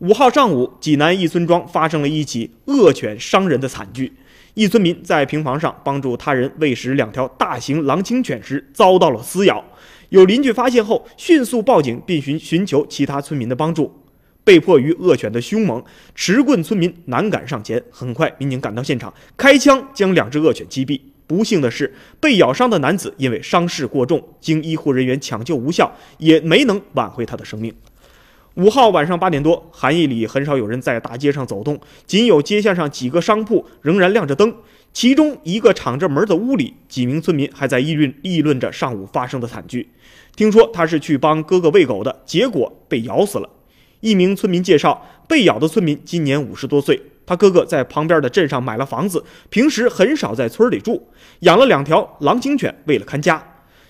五号上午，济南一村庄发生了一起恶犬伤人的惨剧。一村民在平房上帮助他人喂食两条大型狼青犬时，遭到了撕咬。有邻居发现后，迅速报警并寻寻求其他村民的帮助。被迫于恶犬的凶猛，持棍村民难敢上前。很快，民警赶到现场，开枪将两只恶犬击毙。不幸的是，被咬伤的男子因为伤势过重，经医护人员抢救无效，也没能挽回他的生命。五号晚上八点多，寒意里很少有人在大街上走动，仅有街巷上几个商铺仍然亮着灯。其中一个敞着门的屋里，几名村民还在议论议论着上午发生的惨剧。听说他是去帮哥哥喂狗的，结果被咬死了。一名村民介绍，被咬的村民今年五十多岁，他哥哥在旁边的镇上买了房子，平时很少在村里住，养了两条狼警犬，为了看家。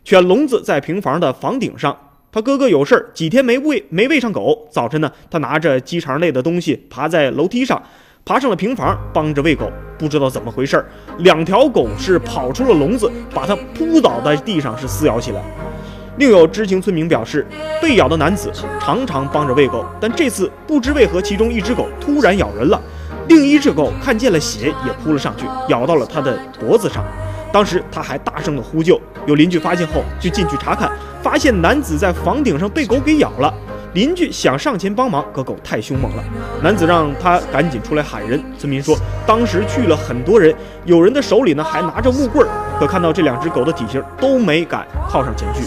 犬笼子在平房的房顶上。他哥哥有事儿，几天没喂没喂上狗。早晨呢，他拿着鸡肠类的东西爬在楼梯上，爬上了平房，帮着喂狗。不知道怎么回事，两条狗是跑出了笼子，把他扑倒在地上，是撕咬起来。另有知情村民表示，被咬的男子常常帮着喂狗，但这次不知为何，其中一只狗突然咬人了，另一只狗看见了血也扑了上去，咬到了他的脖子上。当时他还大声的呼救，有邻居发现后就进去查看，发现男子在房顶上被狗给咬了。邻居想上前帮忙，可狗太凶猛了，男子让他赶紧出来喊人。村民说，当时去了很多人，有人的手里呢还拿着木棍儿，可看到这两只狗的体型，都没敢靠上前去。